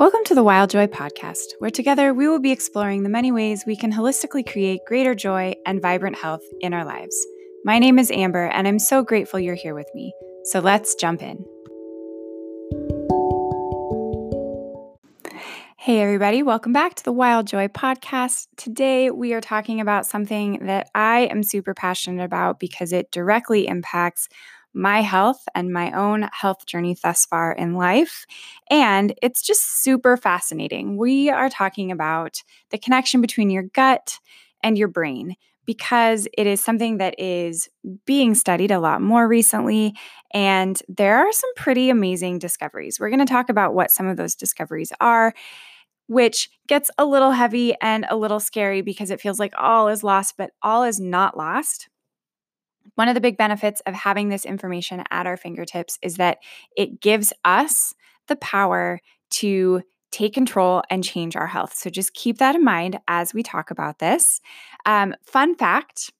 Welcome to the Wild Joy Podcast, where together we will be exploring the many ways we can holistically create greater joy and vibrant health in our lives. My name is Amber, and I'm so grateful you're here with me. So let's jump in. Hey, everybody, welcome back to the Wild Joy Podcast. Today, we are talking about something that I am super passionate about because it directly impacts my health and my own health journey thus far in life. And it's just super fascinating. We are talking about the connection between your gut and your brain because it is something that is being studied a lot more recently. And there are some pretty amazing discoveries. We're going to talk about what some of those discoveries are. Which gets a little heavy and a little scary because it feels like all is lost, but all is not lost. One of the big benefits of having this information at our fingertips is that it gives us the power to take control and change our health. So just keep that in mind as we talk about this. Um, fun fact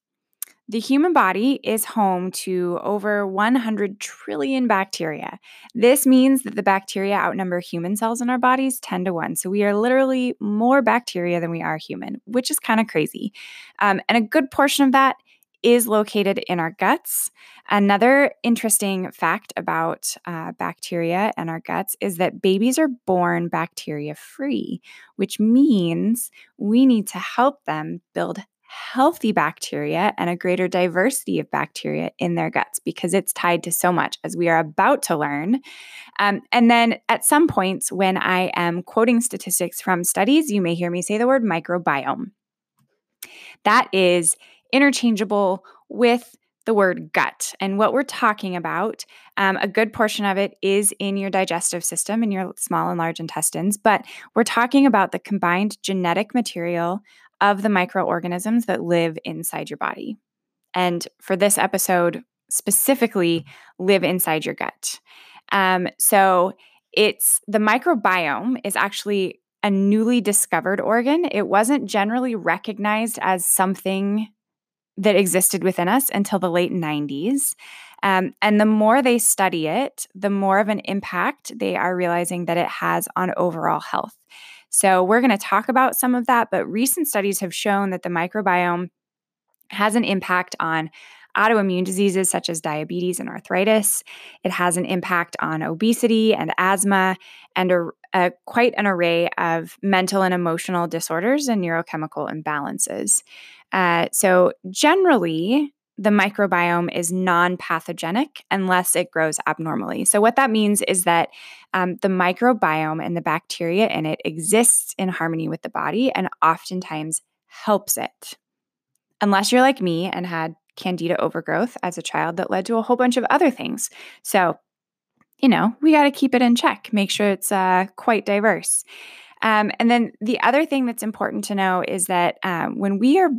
the human body is home to over 100 trillion bacteria. This means that the bacteria outnumber human cells in our bodies 10 to 1. So we are literally more bacteria than we are human, which is kind of crazy. Um, and a good portion of that is located in our guts. Another interesting fact about uh, bacteria and our guts is that babies are born bacteria free, which means we need to help them build healthy bacteria and a greater diversity of bacteria in their guts because it's tied to so much as we are about to learn. Um, and then at some points, when I am quoting statistics from studies, you may hear me say the word microbiome. That is interchangeable with the word gut. And what we're talking about, um, a good portion of it is in your digestive system, in your small and large intestines, but we're talking about the combined genetic material of the microorganisms that live inside your body. And for this episode, specifically, live inside your gut. Um, so it's the microbiome is actually a newly discovered organ. It wasn't generally recognized as something that existed within us until the late 90s. Um, and the more they study it, the more of an impact they are realizing that it has on overall health. So, we're going to talk about some of that, but recent studies have shown that the microbiome has an impact on autoimmune diseases such as diabetes and arthritis. It has an impact on obesity and asthma and a, a, quite an array of mental and emotional disorders and neurochemical imbalances. Uh, so, generally, the microbiome is non pathogenic unless it grows abnormally. So, what that means is that um, the microbiome and the bacteria in it exists in harmony with the body and oftentimes helps it. Unless you're like me and had candida overgrowth as a child that led to a whole bunch of other things. So, you know, we got to keep it in check, make sure it's uh, quite diverse. Um, and then the other thing that's important to know is that um, when we are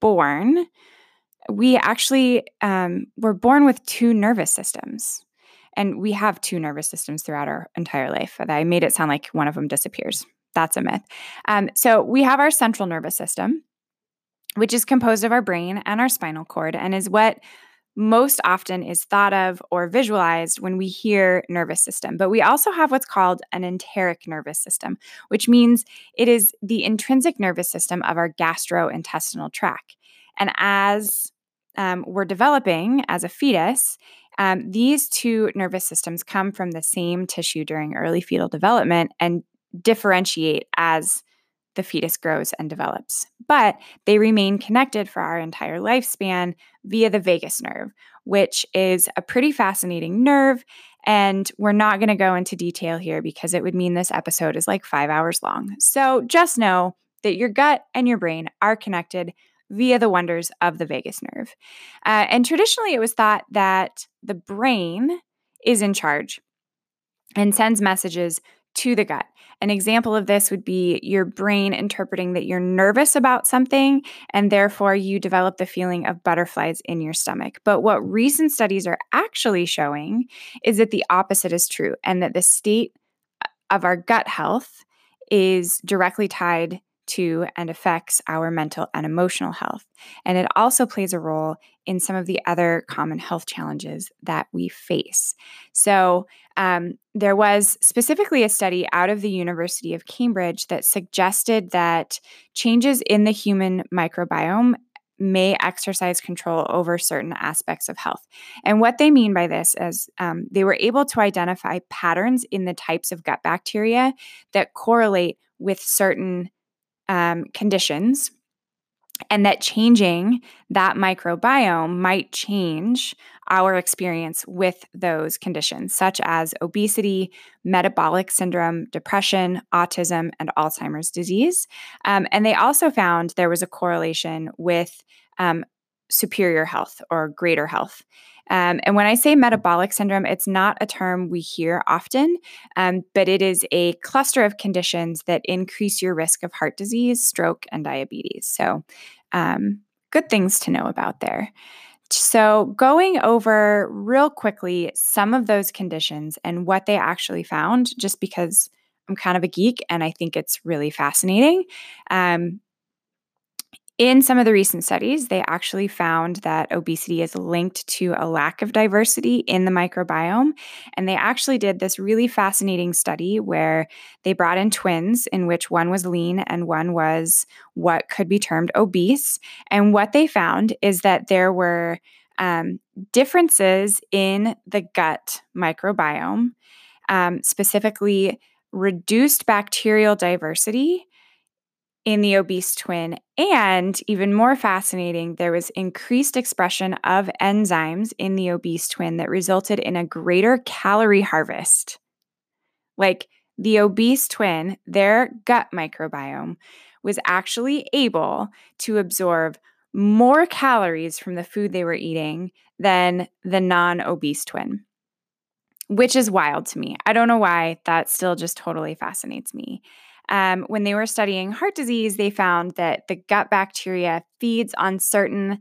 born, we actually um, were born with two nervous systems. And we have two nervous systems throughout our entire life. I made it sound like one of them disappears. That's a myth. Um, so we have our central nervous system, which is composed of our brain and our spinal cord, and is what most often is thought of or visualized when we hear nervous system. But we also have what's called an enteric nervous system, which means it is the intrinsic nervous system of our gastrointestinal tract. And as um, we're developing as a fetus, um, these two nervous systems come from the same tissue during early fetal development and differentiate as the fetus grows and develops. But they remain connected for our entire lifespan via the vagus nerve, which is a pretty fascinating nerve. And we're not going to go into detail here because it would mean this episode is like five hours long. So just know that your gut and your brain are connected via the wonders of the vagus nerve. Uh, and traditionally, it was thought that the brain is in charge and sends messages to the gut. An example of this would be your brain interpreting that you're nervous about something, and therefore you develop the feeling of butterflies in your stomach. But what recent studies are actually showing is that the opposite is true, and that the state uh, of our gut health is directly tied to and affects our mental and emotional health. And it also plays a role in some of the other common health challenges that we face. So, um, there was specifically a study out of the University of Cambridge that suggested that changes in the human microbiome may exercise control over certain aspects of health. And what they mean by this is um, they were able to identify patterns in the types of gut bacteria that correlate with certain um, conditions and that changing that microbiome might change our experience with those conditions, such as obesity, metabolic syndrome, depression, autism, and Alzheimer's disease. Um, and they also found there was a correlation with um, superior health or greater health. Um, and when I say metabolic syndrome, it's not a term we hear often, um, but it is a cluster of conditions that increase your risk of heart disease, stroke, and diabetes. So, um, good things to know about there. So, going over real quickly some of those conditions and what they actually found, just because I'm kind of a geek and I think it's really fascinating. Um, in some of the recent studies, they actually found that obesity is linked to a lack of diversity in the microbiome. And they actually did this really fascinating study where they brought in twins, in which one was lean and one was what could be termed obese. And what they found is that there were um, differences in the gut microbiome, um, specifically reduced bacterial diversity in the obese twin. And even more fascinating, there was increased expression of enzymes in the obese twin that resulted in a greater calorie harvest. Like the obese twin, their gut microbiome was actually able to absorb more calories from the food they were eating than the non obese twin, which is wild to me. I don't know why. That still just totally fascinates me. Um, when they were studying heart disease, they found that the gut bacteria feeds on certain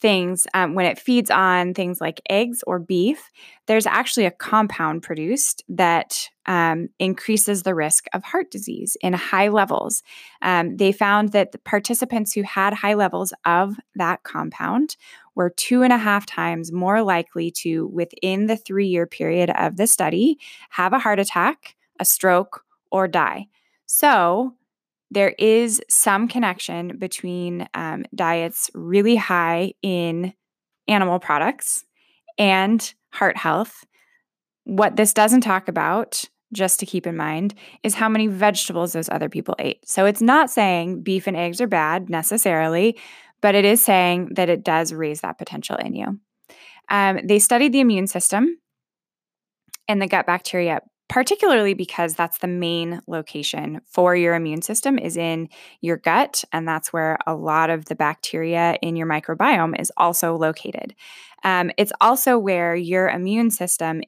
things. Um, when it feeds on things like eggs or beef, there's actually a compound produced that um, increases the risk of heart disease in high levels. Um, they found that the participants who had high levels of that compound were two and a half times more likely to, within the three year period of the study, have a heart attack, a stroke, or die. So, there is some connection between um, diets really high in animal products and heart health. What this doesn't talk about, just to keep in mind, is how many vegetables those other people ate. So it's not saying beef and eggs are bad necessarily, but it is saying that it does raise that potential in you. Um, they studied the immune system and the gut bacteria particularly because that's the main location for your immune system is in your gut and that's where a lot of the bacteria in your microbiome is also located. Um, it's also where your immune system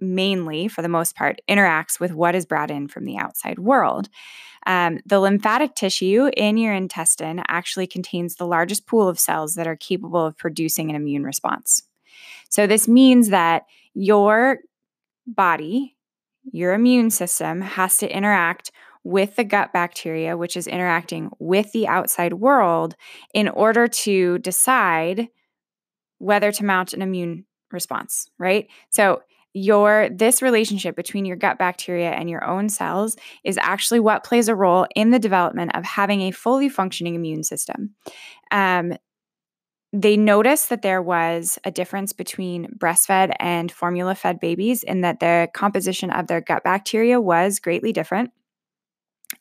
mainly for the most part interacts with what is brought in from the outside world. Um, the lymphatic tissue in your intestine actually contains the largest pool of cells that are capable of producing an immune response. So this means that your body your immune system has to interact with the gut bacteria, which is interacting with the outside world, in order to decide whether to mount an immune response, right? So, your this relationship between your gut bacteria and your own cells is actually what plays a role in the development of having a fully functioning immune system. Um, they noticed that there was a difference between breastfed and formula fed babies in that the composition of their gut bacteria was greatly different.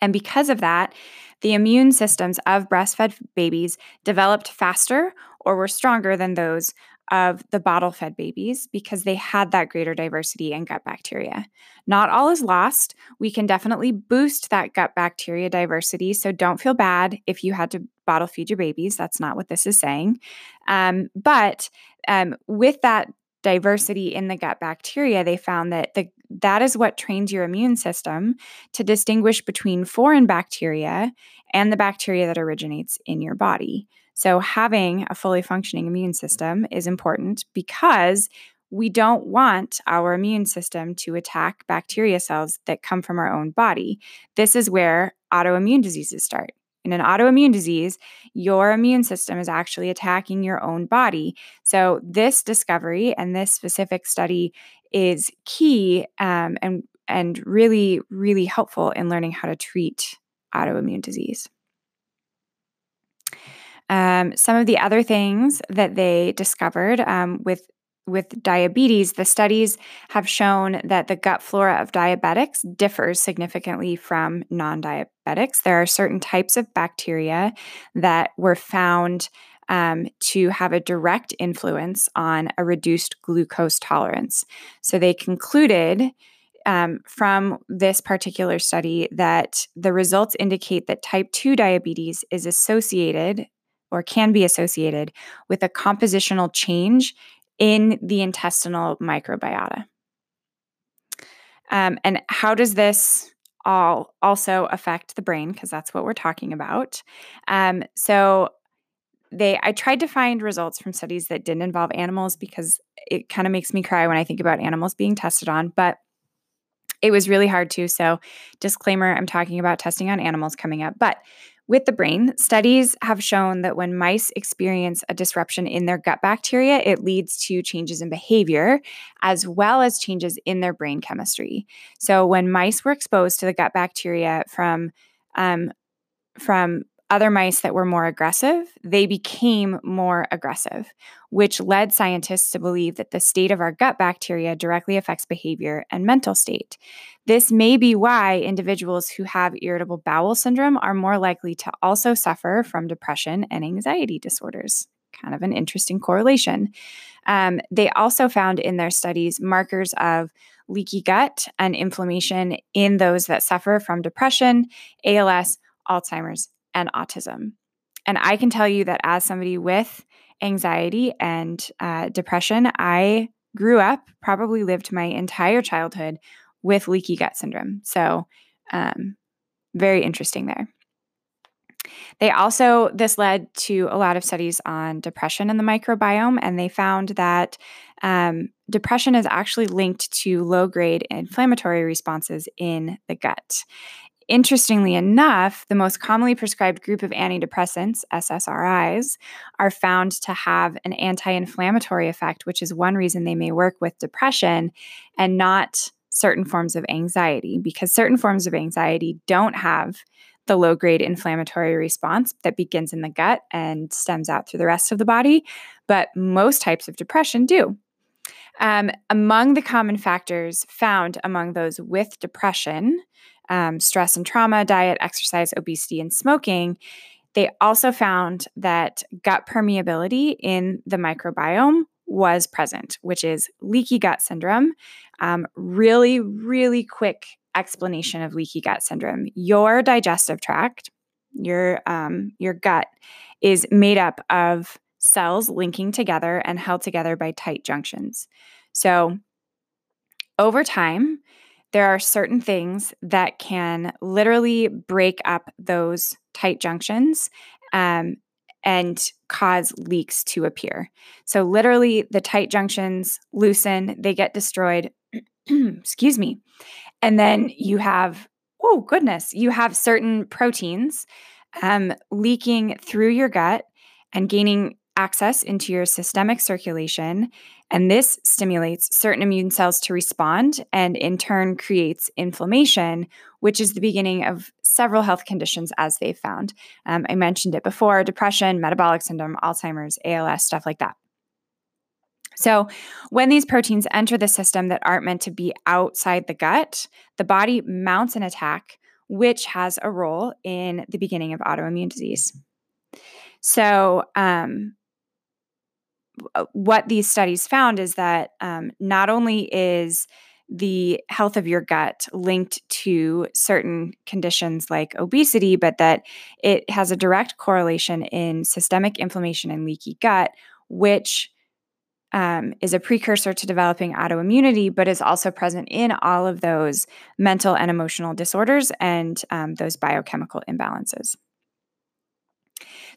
And because of that, the immune systems of breastfed babies developed faster or were stronger than those of the bottle fed babies because they had that greater diversity in gut bacteria. Not all is lost. We can definitely boost that gut bacteria diversity. So don't feel bad if you had to bottle feed your babies. That's not what this is saying. Um, but um, with that diversity in the gut bacteria, they found that the, that is what trains your immune system to distinguish between foreign bacteria and the bacteria that originates in your body. So, having a fully functioning immune system is important because we don't want our immune system to attack bacteria cells that come from our own body. This is where autoimmune diseases start. in an autoimmune disease, your immune system is actually attacking your own body. So, this discovery and this specific study is key um, and, and really, really helpful in learning how to treat autoimmune disease. Um, some of the other things that they discovered um, with with diabetes, the studies have shown that the gut flora of diabetics differs significantly from non diabetics. There are certain types of bacteria that were found um, to have a direct influence on a reduced glucose tolerance. So they concluded um, from this particular study that the results indicate that type 2 diabetes is associated or can be associated with a compositional change in the intestinal microbiota. Um, and how does this all also affect the brain? Because that's what we're talking about. Um, so they I tried to find results from studies that didn't involve animals because it kind of makes me cry when I think about animals being tested on, but it was really hard to. So, disclaimer, I'm talking about testing on animals coming up. But with the brain, studies have shown that when mice experience a disruption in their gut bacteria, it leads to changes in behavior as well as changes in their brain chemistry. So, when mice were exposed to the gut bacteria from um, from other mice that were more aggressive, they became more aggressive, which led scientists to believe that the state of our gut bacteria directly affects behavior and mental state. This may be why individuals who have irritable bowel syndrome are more likely to also suffer from depression and anxiety disorders. Kind of an interesting correlation. Um, they also found in their studies markers of leaky gut and inflammation in those that suffer from depression, ALS, Alzheimer's, and autism. And I can tell you that as somebody with anxiety and uh, depression, I grew up, probably lived my entire childhood with leaky gut syndrome. So, um, very interesting there. They also, this led to a lot of studies on depression in the microbiome, and they found that um, depression is actually linked to low grade inflammatory responses in the gut. Interestingly enough, the most commonly prescribed group of antidepressants, SSRIs, are found to have an anti inflammatory effect, which is one reason they may work with depression and not certain forms of anxiety, because certain forms of anxiety don't have the low grade inflammatory response that begins in the gut and stems out through the rest of the body, but most types of depression do. Um, among the common factors found among those with depression um, stress and trauma, diet, exercise, obesity, and smoking, they also found that gut permeability in the microbiome was present, which is leaky gut syndrome. Um, really, really quick explanation of leaky gut syndrome. Your digestive tract, your um, your gut, is made up of cells linking together and held together by tight junctions. So, over time, there are certain things that can literally break up those tight junctions um, and cause leaks to appear. So, literally, the tight junctions loosen, they get destroyed. Excuse me. And then you have, oh, goodness, you have certain proteins um, leaking through your gut and gaining access into your systemic circulation. And this stimulates certain immune cells to respond and in turn creates inflammation, which is the beginning of several health conditions as they've found. Um, I mentioned it before depression, metabolic syndrome, Alzheimer's, ALS, stuff like that. So, when these proteins enter the system that aren't meant to be outside the gut, the body mounts an attack, which has a role in the beginning of autoimmune disease. So, um, what these studies found is that um, not only is the health of your gut linked to certain conditions like obesity, but that it has a direct correlation in systemic inflammation and leaky gut, which um, is a precursor to developing autoimmunity, but is also present in all of those mental and emotional disorders and um, those biochemical imbalances.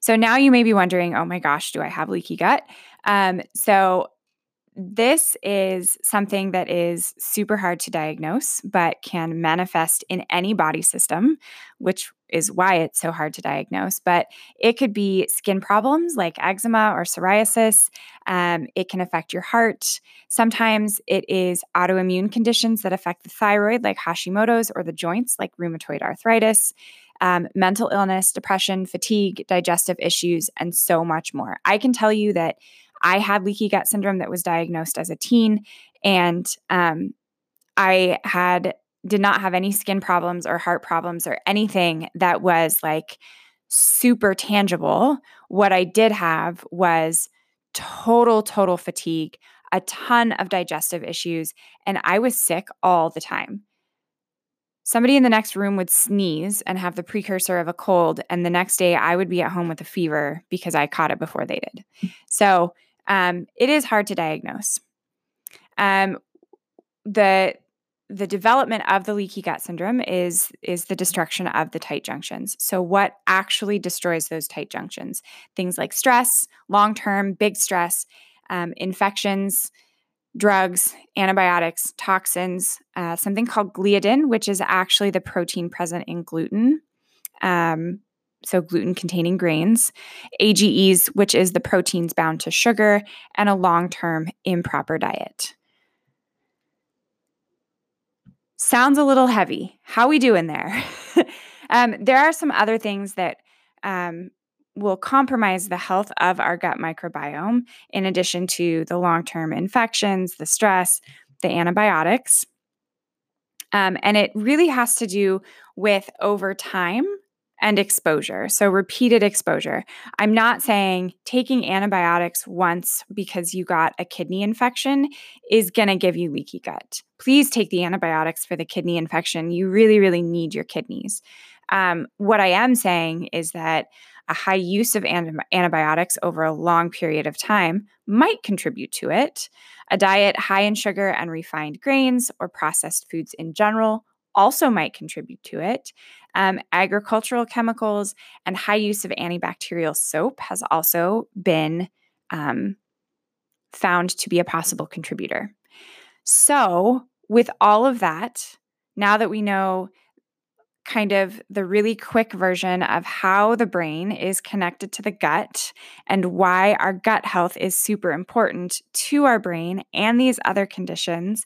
So now you may be wondering, oh my gosh, do I have leaky gut? Um, so this is something that is super hard to diagnose, but can manifest in any body system, which is why it's so hard to diagnose. But it could be skin problems like eczema or psoriasis. Um, it can affect your heart. Sometimes it is autoimmune conditions that affect the thyroid, like Hashimoto's, or the joints, like rheumatoid arthritis. Um, mental illness, depression, fatigue, digestive issues, and so much more. I can tell you that I had leaky gut syndrome that was diagnosed as a teen, and um, I had did not have any skin problems or heart problems or anything that was like super tangible. What I did have was total, total fatigue, a ton of digestive issues, and I was sick all the time. Somebody in the next room would sneeze and have the precursor of a cold, and the next day I would be at home with a fever because I caught it before they did. So um, it is hard to diagnose. Um, the the development of the leaky gut syndrome is is the destruction of the tight junctions. So what actually destroys those tight junctions? Things like stress, long term big stress, um, infections, drugs, antibiotics, toxins, uh, something called gliadin, which is actually the protein present in gluten. Um, so gluten containing grains, AGEs, which is the proteins bound to sugar, and a long term improper diet. Sounds a little heavy. How we doing there? um, there are some other things that um, will compromise the health of our gut microbiome, in addition to the long term infections, the stress, the antibiotics. Um, and it really has to do with over time and exposure. So, repeated exposure. I'm not saying taking antibiotics once because you got a kidney infection is going to give you leaky gut. Please take the antibiotics for the kidney infection. You really, really need your kidneys. Um, what I am saying is that a high use of antibiotics over a long period of time might contribute to it. A diet high in sugar and refined grains or processed foods in general also might contribute to it. Um, agricultural chemicals and high use of antibacterial soap has also been um, found to be a possible contributor. So, with all of that, now that we know kind of the really quick version of how the brain is connected to the gut and why our gut health is super important to our brain and these other conditions,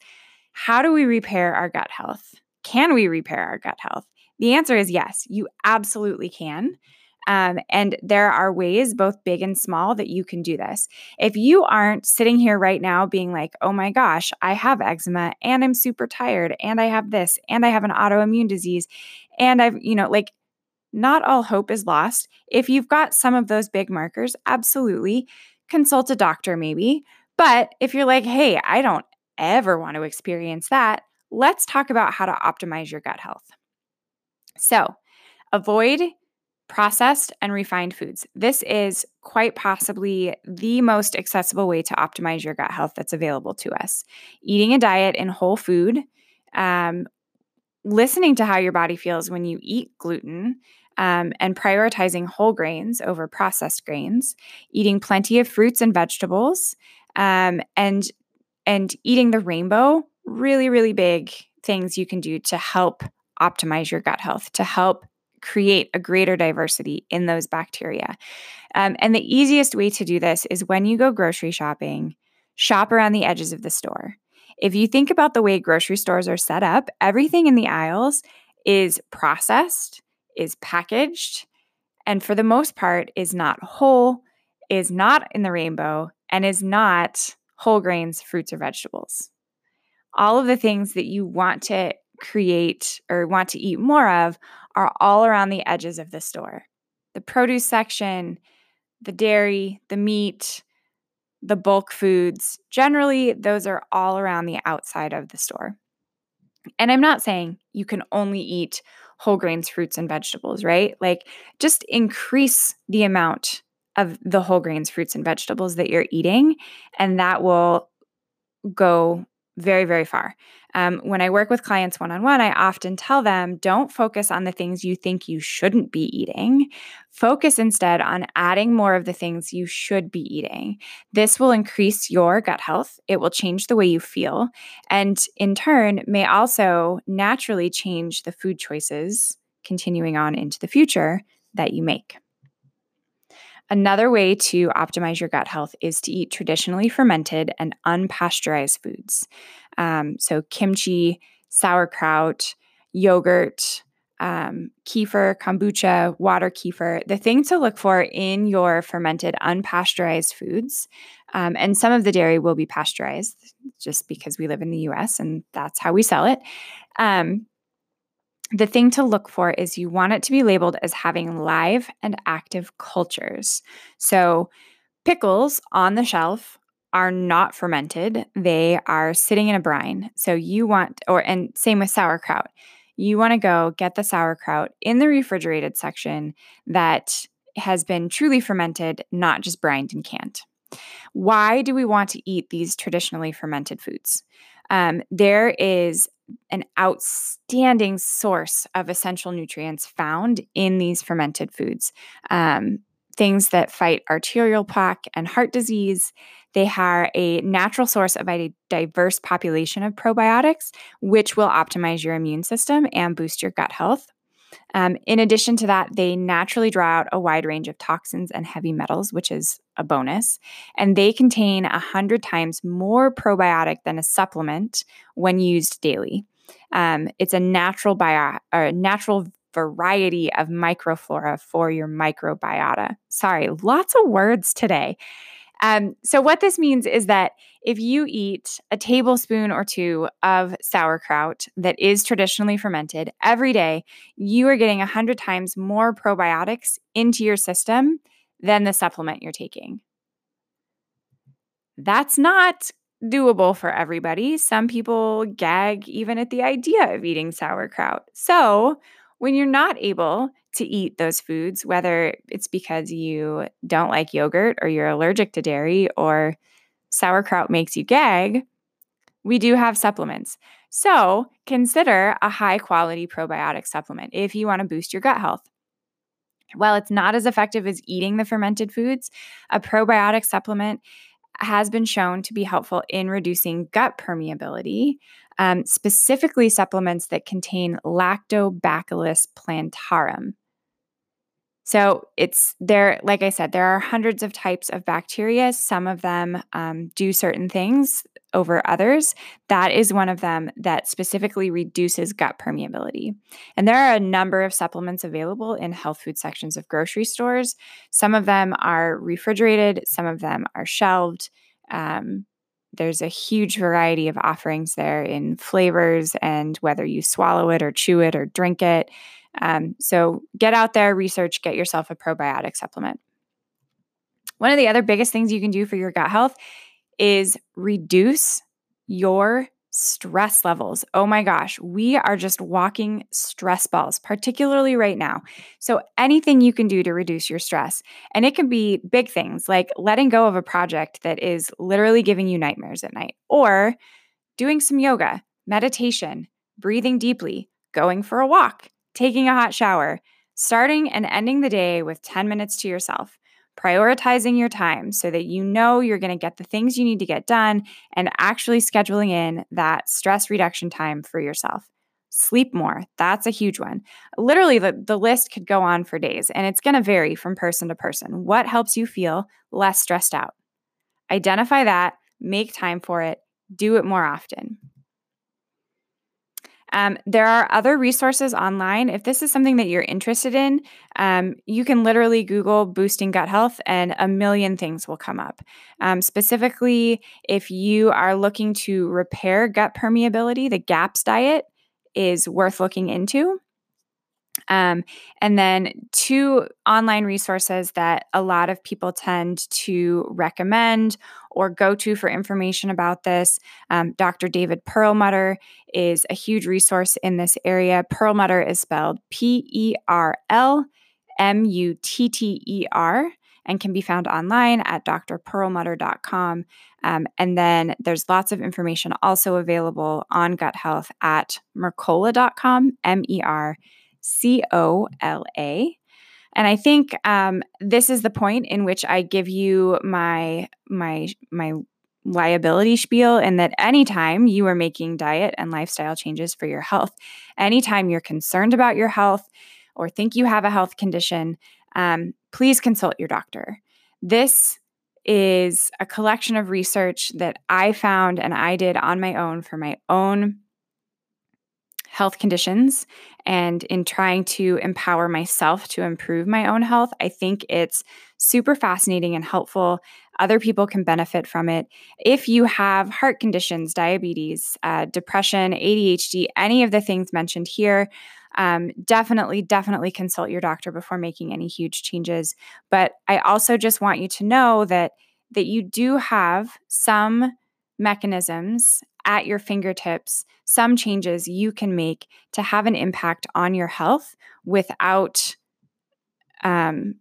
how do we repair our gut health? Can we repair our gut health? The answer is yes, you absolutely can. Um, and there are ways, both big and small, that you can do this. If you aren't sitting here right now being like, oh my gosh, I have eczema and I'm super tired and I have this and I have an autoimmune disease and I've, you know, like, not all hope is lost. If you've got some of those big markers, absolutely consult a doctor maybe. But if you're like, hey, I don't ever want to experience that, let's talk about how to optimize your gut health. So, avoid processed and refined foods. This is quite possibly the most accessible way to optimize your gut health that's available to us. Eating a diet in whole food, um, listening to how your body feels when you eat gluten. Um, and prioritizing whole grains over processed grains, eating plenty of fruits and vegetables, um, and and eating the rainbow really, really big things you can do to help optimize your gut health, to help create a greater diversity in those bacteria. Um, and the easiest way to do this is when you go grocery shopping, shop around the edges of the store. If you think about the way grocery stores are set up, everything in the aisles is processed, is packaged, and for the most part is not whole, is not in the rainbow, and is not whole grains, fruits, or vegetables all of the things that you want to create or want to eat more of are all around the edges of the store the produce section, the dairy, the meat, the bulk foods. Generally, those are all around the outside of the store. And I'm not saying you can only eat whole grains, fruits, and vegetables, right? Like just increase the amount of the whole grains, fruits, and vegetables that you're eating, and that will go very, very far. Um, when I work with clients one on one, I often tell them don't focus on the things you think you shouldn't be eating. Focus instead on adding more of the things you should be eating. This will increase your gut health, it will change the way you feel, and in turn, may also naturally change the food choices continuing on into the future that you make. Another way to optimize your gut health is to eat traditionally fermented and unpasteurized foods. Um, so, kimchi, sauerkraut, yogurt, um, kefir, kombucha, water kefir, the thing to look for in your fermented, unpasteurized foods. Um, and some of the dairy will be pasteurized just because we live in the US and that's how we sell it. Um, the thing to look for is you want it to be labeled as having live and active cultures. So, pickles on the shelf are not fermented, they are sitting in a brine. So, you want, or, and same with sauerkraut, you want to go get the sauerkraut in the refrigerated section that has been truly fermented, not just brined and canned. Why do we want to eat these traditionally fermented foods? Um, there is an outstanding source of essential nutrients found in these fermented foods. Um, things that fight arterial plaque and heart disease. They are a natural source of a diverse population of probiotics, which will optimize your immune system and boost your gut health. Um, in addition to that, they naturally draw out a wide range of toxins and heavy metals, which is a bonus. And they contain 100 times more probiotic than a supplement when used daily. Um, it's a natural bio, a natural variety of microflora for your microbiota. Sorry, lots of words today. Um, so, what this means is that if you eat a tablespoon or two of sauerkraut that is traditionally fermented every day, you are getting 100 times more probiotics into your system than the supplement you're taking. That's not doable for everybody. Some people gag even at the idea of eating sauerkraut. So, when you're not able to eat those foods, whether it's because you don't like yogurt or you're allergic to dairy or sauerkraut makes you gag, we do have supplements. So consider a high quality probiotic supplement if you want to boost your gut health. While it's not as effective as eating the fermented foods, a probiotic supplement has been shown to be helpful in reducing gut permeability, um, specifically supplements that contain Lactobacillus plantarum. So it's there, like I said, there are hundreds of types of bacteria. Some of them um, do certain things over others. That is one of them that specifically reduces gut permeability. And there are a number of supplements available in health food sections of grocery stores. Some of them are refrigerated, some of them are shelved. Um, there's a huge variety of offerings there in flavors and whether you swallow it or chew it or drink it. Um, so get out there, research, get yourself a probiotic supplement. One of the other biggest things you can do for your gut health is reduce your stress levels. Oh my gosh, we are just walking stress balls, particularly right now. So, anything you can do to reduce your stress, and it can be big things like letting go of a project that is literally giving you nightmares at night, or doing some yoga, meditation, breathing deeply, going for a walk, taking a hot shower, starting and ending the day with 10 minutes to yourself, prioritizing your time so that you know you're going to get the things you need to get done, and actually scheduling in that stress reduction time for yourself. Sleep more. That's a huge one. Literally, the, the list could go on for days, and it's going to vary from person to person. What helps you feel less stressed out? Identify that, make time for it, do it more often. Um, there are other resources online. If this is something that you're interested in, um, you can literally Google boosting gut health and a million things will come up. Um, specifically, if you are looking to repair gut permeability, the GAPS diet is worth looking into. Um, and then two online resources that a lot of people tend to recommend or go to for information about this. Um, Dr. David Perlmutter is a huge resource in this area. Perlmutter is spelled P E R L M U T T E R. and can be found online at drperlmutter.com. Um, and then there's lots of information also available on gut health at mercola.com, M E R C O L A. And I think um, this is the point in which I give you my my my liability spiel and that anytime you are making diet and lifestyle changes for your health, anytime you're concerned about your health or think you have a health condition, um, please consult your doctor. This is a collection of research that I found and I did on my own for my own health conditions and in trying to empower myself to improve my own health. I think it's super fascinating and helpful. Other people can benefit from it. If you have heart conditions, diabetes, uh, depression, ADHD, any of the things mentioned here, um, definitely, definitely consult your doctor before making any huge changes. But I also just want you to know that that you do have some mechanisms at your fingertips some changes you can make to have an impact on your health without um,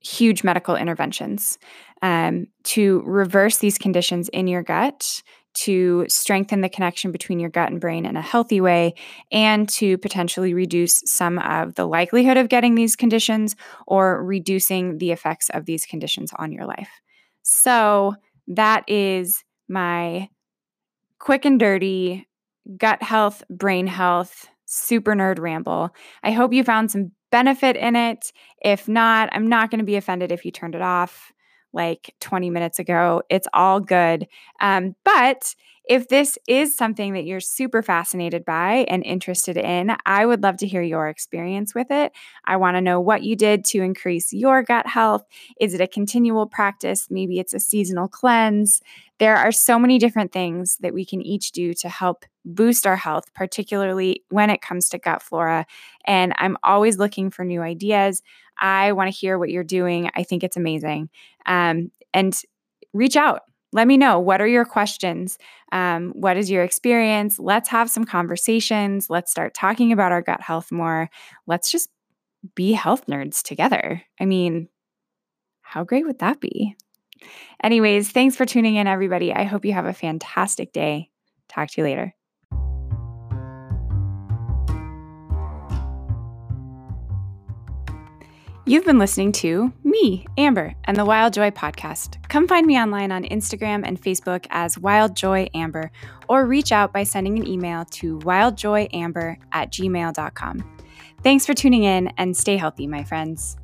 huge medical interventions um, to reverse these conditions in your gut to strengthen the connection between your gut and brain in a healthy way and to potentially reduce some of the likelihood of getting these conditions or reducing the effects of these conditions on your life. So, that is my quick and dirty gut health, brain health, super nerd ramble. I hope you found some benefit in it. If not, I'm not going to be offended if you turned it off like 20 minutes ago. It's all good. Um, but if this is something that you're super fascinated by and interested in, I would love to hear your experience with it. I want to know what you did to increase your gut health. Is it a continual practice? Maybe it's a seasonal cleanse. There are so many different things that we can each do to help boost our health, particularly when it comes to gut flora. And I'm always looking for new ideas. I want to hear what you're doing. I think it's amazing. Um, and reach out let me know what are your questions? Um, what is your experience? Let's have some conversations. Let's start talking about our gut health more. Let's just be health nerds together. I mean how great would that be? Anyways thanks for tuning in everybody. I hope you have a fantastic day. Talk to you later You've been listening to me, Amber, and the Wild Joy podcast. Come find me online on Instagram and Facebook as Wild Joy Amber, or reach out by sending an email to wildjoyamber at gmail.com. Thanks for tuning in and stay healthy, my friends.